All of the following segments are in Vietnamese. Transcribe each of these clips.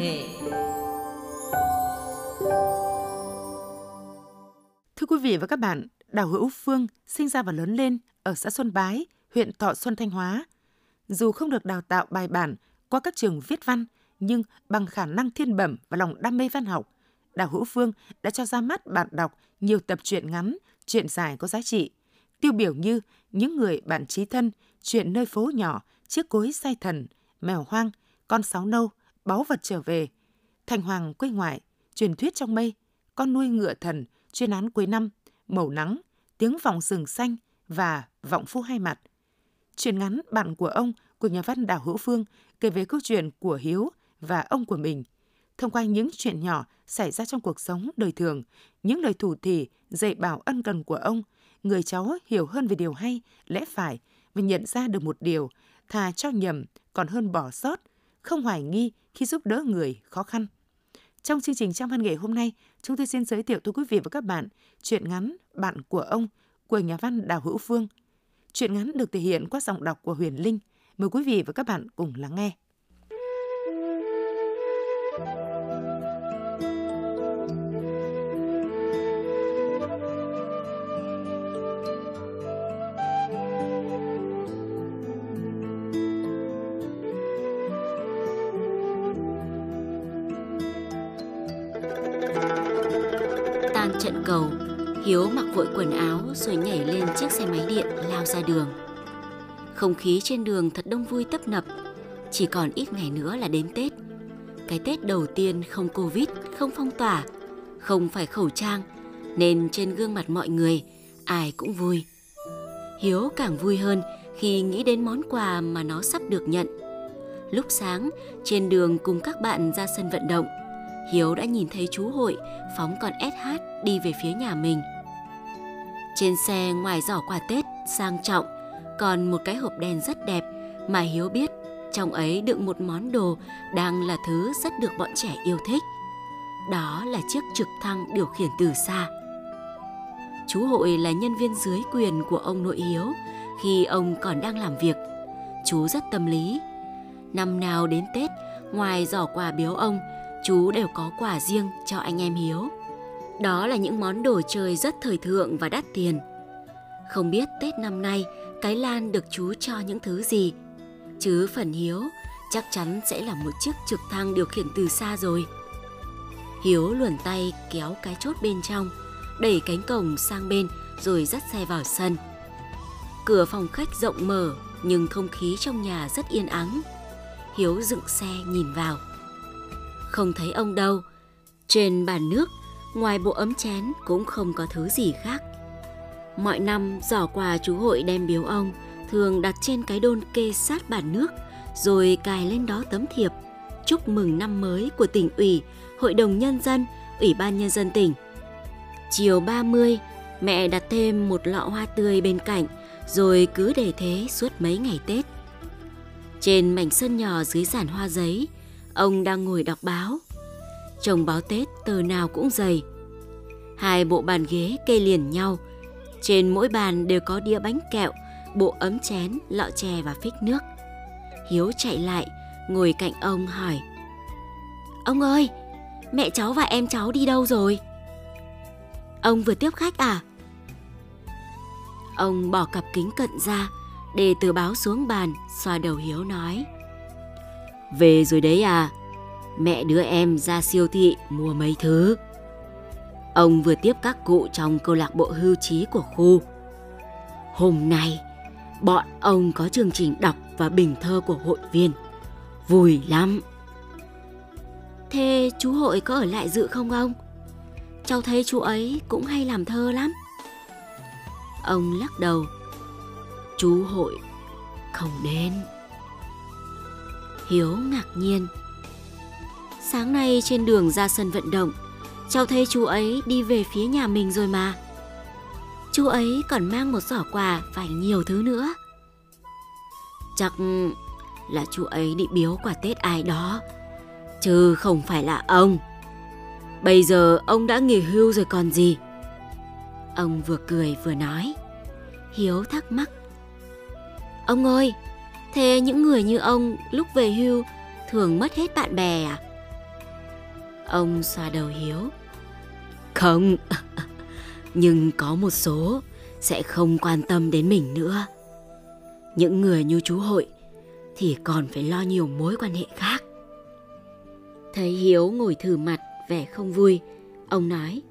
nghệ Thưa quý vị và các bạn, Đào Hữu Phương sinh ra và lớn lên ở xã Xuân Bái, huyện Thọ Xuân, Thanh Hóa. Dù không được đào tạo bài bản qua các trường viết văn, nhưng bằng khả năng thiên bẩm và lòng đam mê văn học, Đào Hữu Phương đã cho ra mắt bạn đọc nhiều tập truyện ngắn, truyện dài có giá trị. Tiêu biểu như Những người bạn trí thân, Chuyện nơi phố nhỏ, Chiếc cối say thần, Mèo hoang, Con sáo nâu, Báu vật trở về, Thành hoàng quê ngoại, Truyền thuyết trong mây, Con nuôi ngựa thần, Chuyên án cuối năm, Màu nắng, Tiếng vọng rừng xanh và Vọng phu hai mặt. Chuyện ngắn Bạn của ông của nhà văn Đào Hữu Phương kể về câu chuyện của Hiếu và ông của mình. Thông qua những chuyện nhỏ xảy ra trong cuộc sống đời thường, những lời thủ thỉ dạy bảo ân cần của ông, người cháu hiểu hơn về điều hay, lẽ phải và nhận ra được một điều, thà cho nhầm còn hơn bỏ sót, không hoài nghi khi giúp đỡ người khó khăn. Trong chương trình Trang văn nghệ hôm nay, chúng tôi xin giới thiệu tới quý vị và các bạn chuyện ngắn Bạn của ông của nhà văn Đào Hữu Phương. Chuyện ngắn được thể hiện qua giọng đọc của Huyền Linh. Mời quý vị và các bạn cùng lắng nghe. Rồi nhảy lên chiếc xe máy điện lao ra đường. Không khí trên đường thật đông vui tấp nập, chỉ còn ít ngày nữa là đến Tết. Cái Tết đầu tiên không Covid, không phong tỏa, không phải khẩu trang, nên trên gương mặt mọi người ai cũng vui. Hiếu càng vui hơn khi nghĩ đến món quà mà nó sắp được nhận. Lúc sáng, trên đường cùng các bạn ra sân vận động, Hiếu đã nhìn thấy chú Hội phóng con SH đi về phía nhà mình. Trên xe ngoài giỏ quà Tết sang trọng, còn một cái hộp đen rất đẹp mà Hiếu biết trong ấy đựng một món đồ đang là thứ rất được bọn trẻ yêu thích. Đó là chiếc trực thăng điều khiển từ xa. Chú Hội là nhân viên dưới quyền của ông nội Hiếu khi ông còn đang làm việc. Chú rất tâm lý. Năm nào đến Tết, ngoài giỏ quà biếu ông, chú đều có quà riêng cho anh em Hiếu. Đó là những món đồ chơi rất thời thượng và đắt tiền. Không biết Tết năm nay cái Lan được chú cho những thứ gì. Chứ phần Hiếu chắc chắn sẽ là một chiếc trực thăng điều khiển từ xa rồi. Hiếu luồn tay kéo cái chốt bên trong, đẩy cánh cổng sang bên rồi dắt xe vào sân. Cửa phòng khách rộng mở nhưng không khí trong nhà rất yên ắng. Hiếu dựng xe nhìn vào. Không thấy ông đâu. Trên bàn nước, ngoài bộ ấm chén cũng không có thứ gì khác. Mọi năm giỏ quà chú hội đem biếu ông thường đặt trên cái đôn kê sát bàn nước rồi cài lên đó tấm thiệp chúc mừng năm mới của tỉnh ủy, hội đồng nhân dân, ủy ban nhân dân tỉnh. Chiều 30, mẹ đặt thêm một lọ hoa tươi bên cạnh rồi cứ để thế suốt mấy ngày Tết. Trên mảnh sân nhỏ dưới giàn hoa giấy, ông đang ngồi đọc báo. Chồng báo Tết tờ nào cũng dày. Hai bộ bàn ghế kê liền nhau. Trên mỗi bàn đều có đĩa bánh kẹo, bộ ấm chén, lọ chè và phích nước. Hiếu chạy lại, ngồi cạnh ông hỏi. Ông ơi, mẹ cháu và em cháu đi đâu rồi? Ông vừa tiếp khách à? Ông bỏ cặp kính cận ra, để tờ báo xuống bàn, xoa đầu Hiếu nói. Về rồi đấy à, mẹ đứa em ra siêu thị mua mấy thứ. Ông vừa tiếp các cụ trong câu lạc bộ hưu trí của khu. Hôm nay, bọn ông có chương trình đọc và bình thơ của hội viên. Vui lắm. Thế chú hội có ở lại dự không ông? Cháu thấy chú ấy cũng hay làm thơ lắm. Ông lắc đầu. Chú hội không đến. Hiếu ngạc nhiên. Sáng nay trên đường ra sân vận động, cháu thấy chú ấy đi về phía nhà mình rồi mà. Chú ấy còn mang một giỏ quà và nhiều thứ nữa. Chắc là chú ấy đi biếu quà Tết ai đó, chứ không phải là ông. Bây giờ ông đã nghỉ hưu rồi còn gì. Ông vừa cười vừa nói. Hiếu thắc mắc. Ông ơi, thế những người như ông lúc về hưu thường mất hết bạn bè à? Ông xoa đầu Hiếu. Không, nhưng có một số sẽ không quan tâm đến mình nữa. Những người như chú hội thì còn phải lo nhiều mối quan hệ khác. Thấy Hiếu ngồi thử mặt vẻ không vui, ông nói.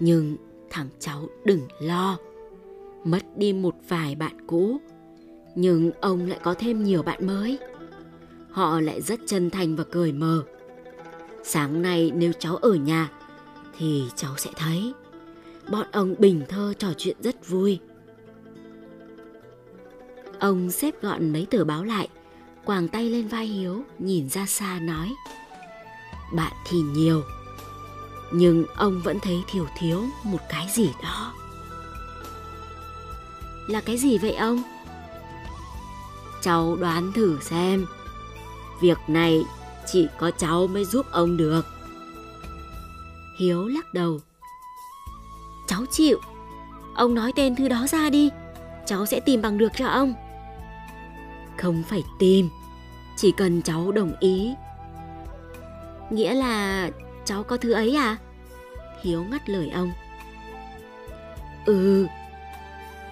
Nhưng thằng cháu đừng lo. Mất đi một vài bạn cũ, nhưng ông lại có thêm nhiều bạn mới. Họ lại rất chân thành và cởi mở. Sáng nay nếu cháu ở nhà thì cháu sẽ thấy bọn ông bình thơ trò chuyện rất vui. Ông xếp gọn mấy tờ báo lại, quàng tay lên vai Hiếu, nhìn ra xa nói. Bạn thì nhiều, nhưng ông vẫn thấy thiếu thiếu một cái gì đó. Là cái gì vậy ông? Cháu đoán thử xem. Việc này chỉ có cháu mới giúp ông được. Hiếu lắc đầu. Cháu chịu. Ông nói tên thư đó ra đi. Cháu sẽ tìm bằng được cho ông. Không phải tìm. Chỉ cần cháu đồng ý. Nghĩa là cháu có thứ ấy à? Hiếu ngắt lời ông. Ừ,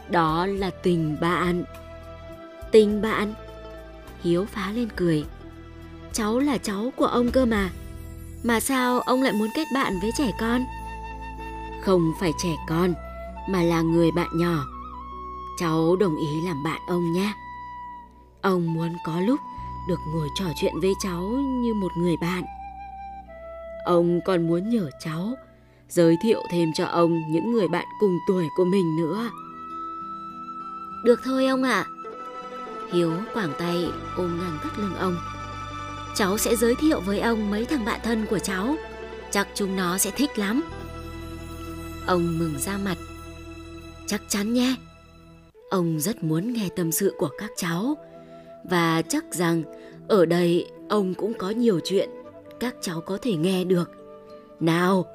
đó là tình bạn. Tình bạn? Hiếu phá lên cười. Cháu là cháu của ông cơ mà. Mà sao ông lại muốn kết bạn với trẻ con? Không phải trẻ con, mà là người bạn nhỏ. Cháu đồng ý làm bạn ông nhé. Ông muốn có lúc được ngồi trò chuyện với cháu như một người bạn. Ông còn muốn nhờ cháu giới thiệu thêm cho ông những người bạn cùng tuổi của mình nữa. Được thôi ông ạ. À. Hiếu quảng tay ôm ngang thắt lưng ông. Cháu sẽ giới thiệu với ông mấy thằng bạn thân của cháu. Chắc chúng nó sẽ thích lắm. Ông mừng ra mặt. Chắc chắn nhé. Ông rất muốn nghe tâm sự của các cháu. Và chắc rằng ở đây ông cũng có nhiều chuyện các cháu có thể nghe được. Nào,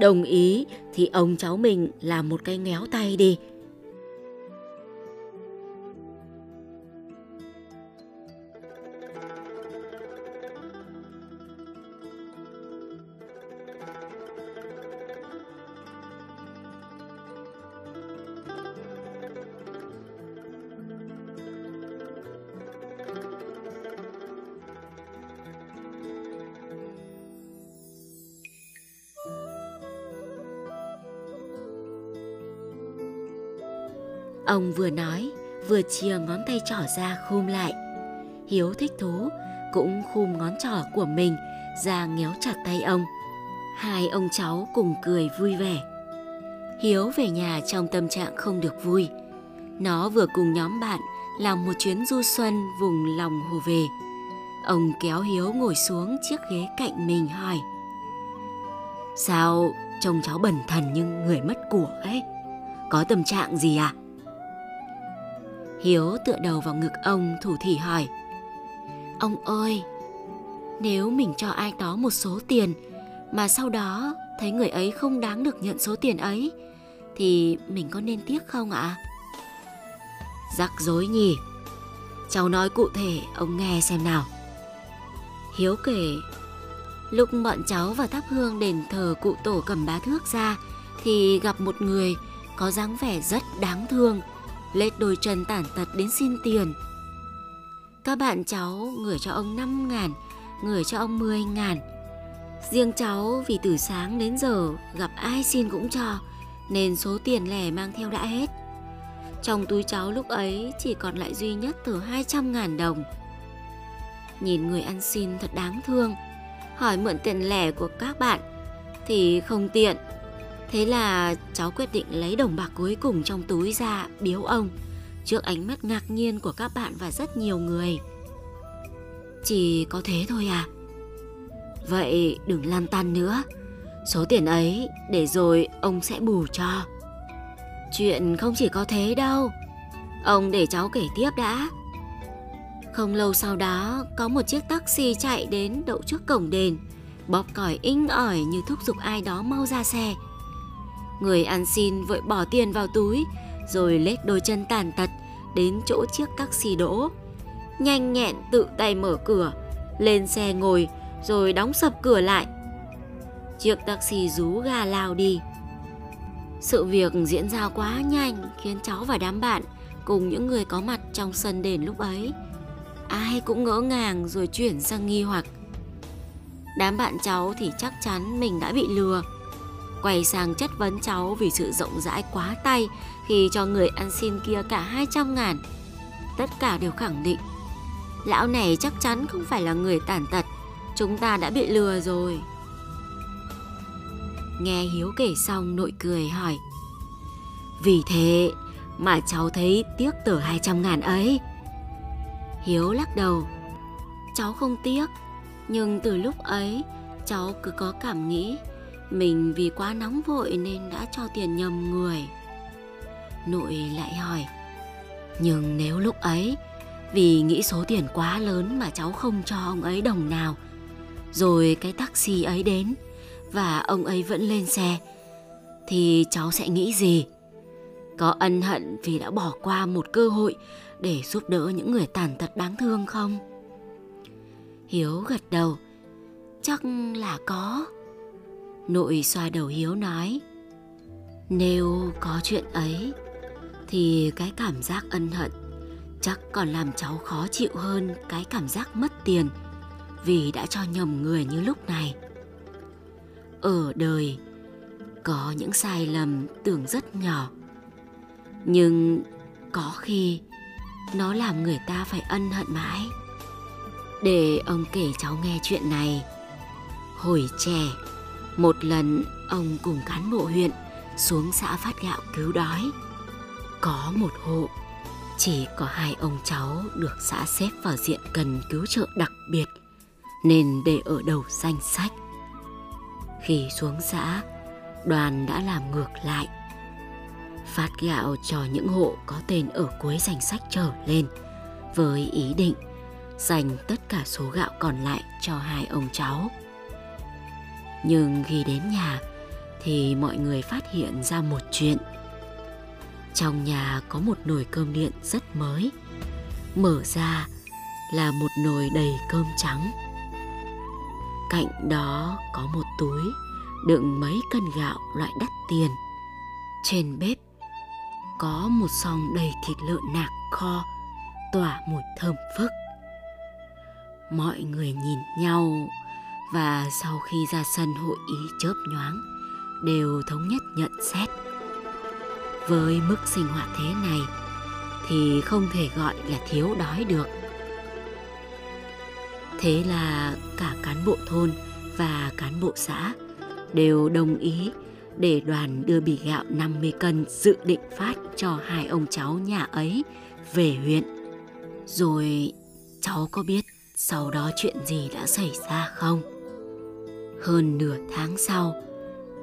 đồng ý thì ông cháu mình làm một cái ngéo tay đi Ông vừa nói, vừa chìa ngón tay trỏ ra khum lại. Hiếu thích thú, cũng khum ngón trỏ của mình ra ngéo chặt tay ông. Hai ông cháu cùng cười vui vẻ. Hiếu về nhà trong tâm trạng không được vui. Nó vừa cùng nhóm bạn làm một chuyến du xuân vùng lòng hồ về. Ông kéo Hiếu ngồi xuống chiếc ghế cạnh mình hỏi. Sao trông cháu bẩn thần như người mất của ấy? Có tâm trạng gì à? Hiếu tựa đầu vào ngực ông thủ thỉ hỏi. Ông ơi, nếu mình cho ai đó một số tiền mà sau đó thấy người ấy không đáng được nhận số tiền ấy thì mình có nên tiếc không ạ? Rắc rối nhỉ. Cháu nói cụ thể ông nghe xem nào. Hiếu kể Lúc bọn cháu vào thắp hương đền thờ cụ tổ cầm bá thước ra thì gặp một người có dáng vẻ rất đáng thương lết đôi chân tản tật đến xin tiền. Các bạn cháu gửi cho ông 5 ngàn, gửi cho ông 10 ngàn. Riêng cháu vì từ sáng đến giờ gặp ai xin cũng cho, nên số tiền lẻ mang theo đã hết. Trong túi cháu lúc ấy chỉ còn lại duy nhất từ 200 ngàn đồng. Nhìn người ăn xin thật đáng thương, hỏi mượn tiền lẻ của các bạn thì không tiện Thế là cháu quyết định lấy đồng bạc cuối cùng trong túi ra biếu ông trước ánh mắt ngạc nhiên của các bạn và rất nhiều người. Chỉ có thế thôi à? Vậy đừng lan tăn nữa. Số tiền ấy để rồi ông sẽ bù cho. Chuyện không chỉ có thế đâu. Ông để cháu kể tiếp đã. Không lâu sau đó, có một chiếc taxi chạy đến đậu trước cổng đền, bóp còi inh ỏi như thúc giục ai đó mau ra xe. Người ăn xin vội bỏ tiền vào túi, Rồi lết đôi chân tàn tật Đến chỗ chiếc taxi đỗ Nhanh nhẹn tự tay mở cửa, Lên xe ngồi, Rồi đóng sập cửa lại chiếc taxi rú ga lao đi. Sự việc diễn ra quá nhanh, khiến cháu và đám bạn cùng những người có mặt trong sân đền lúc ấy ai cũng ngỡ ngàng rồi chuyển sang nghi hoặc. Đám bạn cháu thì chắc chắn mình đã bị lừa. Quay sang chất vấn cháu vì sự rộng rãi quá tay, khi cho người ăn xin kia cả 200 ngàn. Tất cả đều khẳng định, Lão này chắc chắn không phải là người tàn tật, Chúng ta đã bị lừa rồi Nghe Hiếu kể xong, nội cười hỏi, Vì thế mà cháu thấy tiếc tờ 200 ngàn ấy Hiếu lắc đầu, Cháu không tiếc, Nhưng từ lúc ấy, cháu cứ có cảm nghĩ mình vì quá nóng vội nên đã cho tiền nhầm người Nội lại hỏi, Nhưng nếu lúc ấy, Vì nghĩ số tiền quá lớn mà cháu không cho ông ấy đồng nào, Rồi cái taxi ấy đến Và ông ấy vẫn lên xe, Thì cháu sẽ nghĩ gì? Có ân hận vì đã bỏ qua một cơ hội để giúp đỡ những người tàn tật đáng thương không? Hiếu gật đầu. Chắc là có. Nội xoa đầu Hiếu nói. Nếu có chuyện ấy, thì cái cảm giác ân hận chắc còn làm cháu khó chịu hơn cái cảm giác mất tiền vì đã cho nhầm người như lúc này. Ở đời, có những sai lầm tưởng rất nhỏ, nhưng có khi nó làm người ta phải ân hận mãi. Để ông kể cháu nghe chuyện này. Hồi trẻ, một lần ông cùng cán bộ huyện xuống xã phát gạo cứu đói. Có một hộ, chỉ có hai ông cháu được xã xếp vào diện cần cứu trợ đặc biệt nên để ở đầu danh sách. Khi xuống xã, đoàn đã làm ngược lại phát gạo cho những hộ có tên ở cuối danh sách trở lên với ý định dành tất cả số gạo còn lại cho hai ông cháu. Nhưng khi đến nhà, thì mọi người phát hiện ra một chuyện. Trong nhà có một nồi cơm điện rất mới. Mở ra là một nồi đầy cơm trắng. Cạnh đó có một túi đựng mấy cân gạo loại đắt tiền. Trên bếp có một song đầy thịt lợn nạc kho, tỏa mùi thơm phức mọi người nhìn nhau và sau khi ra sân hội ý chớp nhoáng, đều thống nhất nhận xét với mức sinh hoạt thế này, thì không thể gọi là thiếu đói được thế là cả cán bộ thôn và cán bộ xã đều đồng ý để đoàn đưa bì gạo 50 cân dự định phát cho hai ông cháu nhà ấy về huyện. Rồi, cháu có biết sau đó chuyện gì đã xảy ra không? Hơn nửa tháng sau,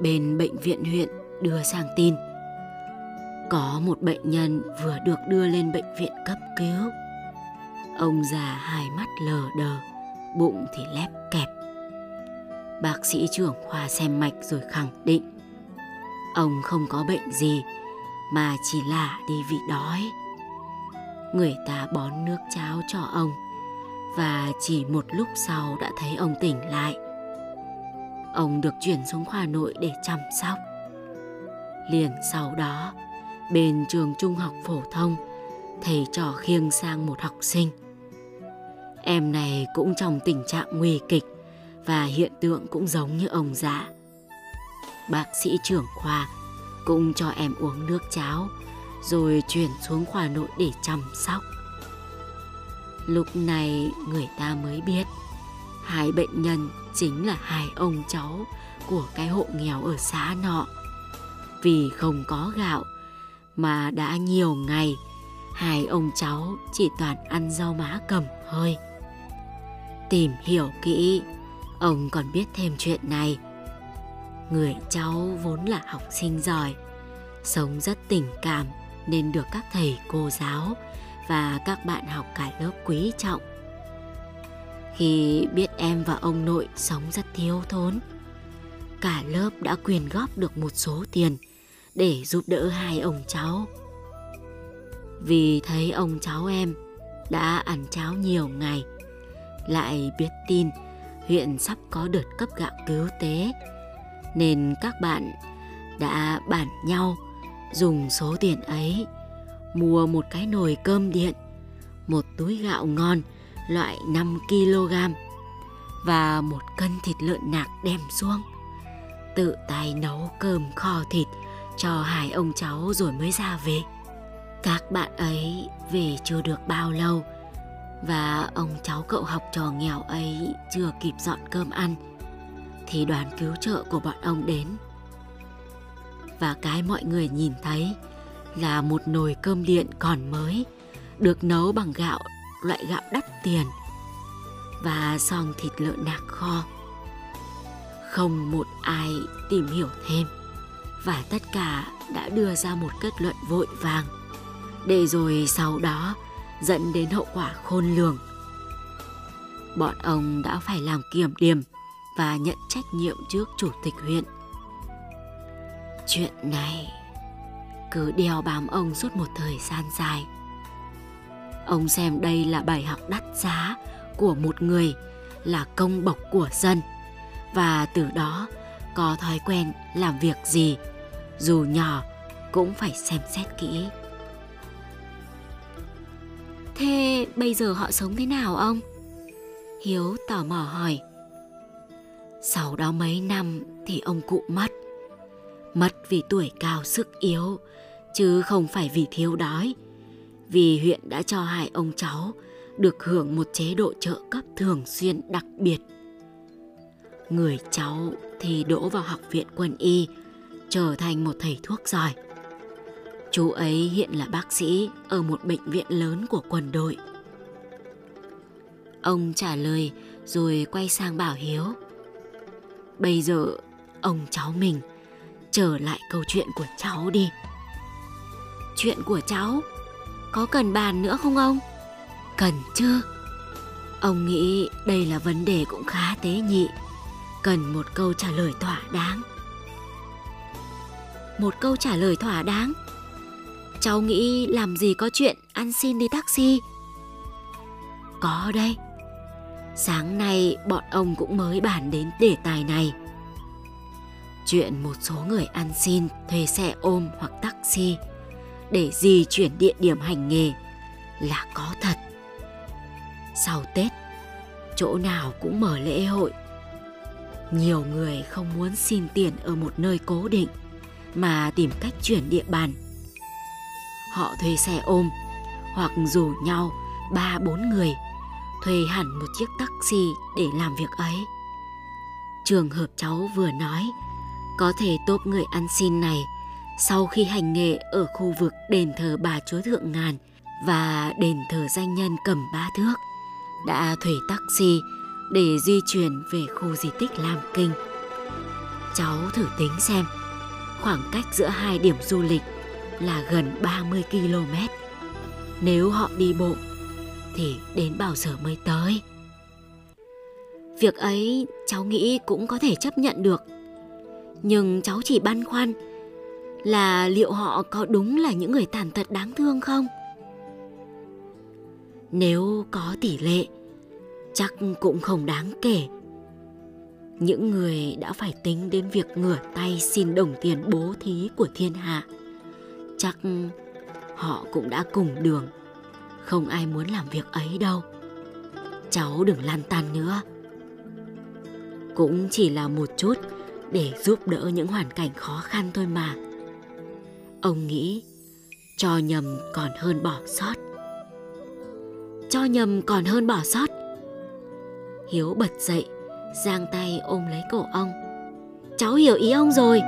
bên bệnh viện huyện đưa sang tin có một bệnh nhân vừa được đưa lên bệnh viện cấp cứu. Ông già hai mắt lờ đờ, bụng thì lép kẹp. Bác sĩ trưởng khoa xem mạch rồi khẳng định Ông không có bệnh gì mà chỉ là đi vị đói. Người ta bón nước cháo cho ông và chỉ một lúc sau đã thấy ông tỉnh lại. Ông được chuyển xuống khoa nội để chăm sóc. Liền sau đó, bên trường trung học phổ thông, thầy trò khiêng sang một học sinh. Em này cũng trong tình trạng nguy kịch và hiện tượng cũng giống như ông già bác sĩ trưởng khoa cũng cho em uống nước cháo rồi chuyển xuống khoa nội để chăm sóc. Lúc này người ta mới biết hai bệnh nhân chính là hai ông cháu của cái hộ nghèo ở xã nọ. Vì không có gạo mà đã nhiều ngày hai ông cháu chỉ toàn ăn rau má cầm hơi. Tìm hiểu kỹ, ông còn biết thêm chuyện này Người cháu vốn là học sinh giỏi, sống rất tình cảm nên được các thầy cô giáo và các bạn học cả lớp quý trọng. Khi biết em và ông nội sống rất thiếu thốn, cả lớp đã quyên góp được một số tiền để giúp đỡ hai ông cháu. Vì thấy ông cháu em đã ăn cháo nhiều ngày, lại biết tin huyện sắp có đợt cấp gạo cứu tế Nên các bạn đã bản nhau dùng số tiền ấy mua một cái nồi cơm điện, một túi gạo ngon loại 5 kg và một cân thịt lợn nạc đem xuống. Tự tay nấu cơm kho thịt cho hai ông cháu rồi mới ra về. Các bạn ấy về chưa được bao lâu và ông cháu cậu học trò nghèo ấy chưa kịp dọn cơm ăn, thì đoàn cứu trợ của bọn ông đến. Và cái mọi người nhìn thấy là một nồi cơm điện còn mới, được nấu bằng gạo loại gạo đắt tiền và xong thịt lợn nạc kho. Không một ai tìm hiểu thêm và tất cả đã đưa ra một kết luận vội vàng để rồi sau đó dẫn đến hậu quả khôn lường. Bọn ông đã phải làm kiểm điểm và nhận trách nhiệm trước chủ tịch huyện. Chuyện này cứ đeo bám ông suốt một thời gian dài. Ông xem đây là bài học đắt giá của một người là công bộc của dân và từ đó có thói quen làm việc gì dù nhỏ cũng phải xem xét kỹ. Thế bây giờ họ sống thế nào ông? Hiếu tò mò hỏi. Sau đó mấy năm thì ông cụ mất. Mất vì tuổi cao sức yếu, chứ không phải vì thiếu đói. Vì huyện đã cho hai ông cháu được hưởng một chế độ trợ cấp thường xuyên đặc biệt. Người cháu thì đỗ vào học viện quân y, trở thành một thầy thuốc giỏi. Chú ấy hiện là bác sĩ ở một bệnh viện lớn của quân đội. Ông trả lời rồi quay sang bảo Hiếu. Bây giờ ông cháu mình trở lại câu chuyện của cháu đi. Chuyện của cháu có cần bàn nữa không ông? Cần chứ. Ông nghĩ đây là vấn đề cũng khá tế nhị, cần một câu trả lời thỏa đáng. Một câu trả lời thỏa đáng? Cháu nghĩ làm gì có chuyện ăn xin đi taxi? Có đây. Sáng nay bọn ông cũng mới bàn đến đề tài này. Chuyện một số người ăn xin thuê xe ôm hoặc taxi để di chuyển địa điểm hành nghề là có thật. Sau Tết, chỗ nào cũng mở lễ hội. Nhiều người không muốn xin tiền ở một nơi cố định mà tìm cách chuyển địa bàn. Họ thuê xe ôm hoặc rủ nhau ba bốn người thuê hẳn một chiếc taxi để làm việc ấy. Trường hợp cháu vừa nói, có thể tốp người ăn xin này sau khi hành nghề ở khu vực đền thờ bà chúa Thượng Ngàn và đền thờ danh nhân Cẩm Ba Thước đã thuê taxi để di chuyển về khu di tích Lam Kinh. Cháu thử tính xem, khoảng cách giữa hai điểm du lịch là gần 30 km. Nếu họ đi bộ thì đến bao giờ mới tới? Việc ấy cháu nghĩ cũng có thể chấp nhận được. Nhưng cháu chỉ băn khoăn là liệu họ có đúng là những người tàn tật đáng thương không? Nếu có tỷ lệ, chắc cũng không đáng kể. Những người đã phải tính đến việc ngửa tay xin đồng tiền bố thí của thiên hạ, chắc họ cũng đã cùng đường. Không ai muốn làm việc ấy đâu. Cháu đừng lan tan nữa. Cũng chỉ là một chút để giúp đỡ những hoàn cảnh khó khăn thôi mà. Ông nghĩ cho nhầm còn hơn bỏ sót. Cho nhầm còn hơn bỏ sót. Hiếu bật dậy, giang tay ôm lấy cổ ông. Cháu hiểu ý ông rồi.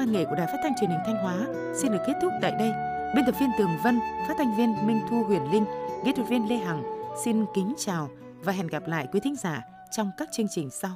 Văn nghệ của Đài Phát thanh Truyền hình Thanh Hóa xin được kết thúc tại đây. Biên tập viên Tường Vân, phát thanh viên Minh Thu Huyền Linh, kỹ thuật viên Lê Hằng xin kính chào và hẹn gặp lại quý thính giả trong các chương trình sau.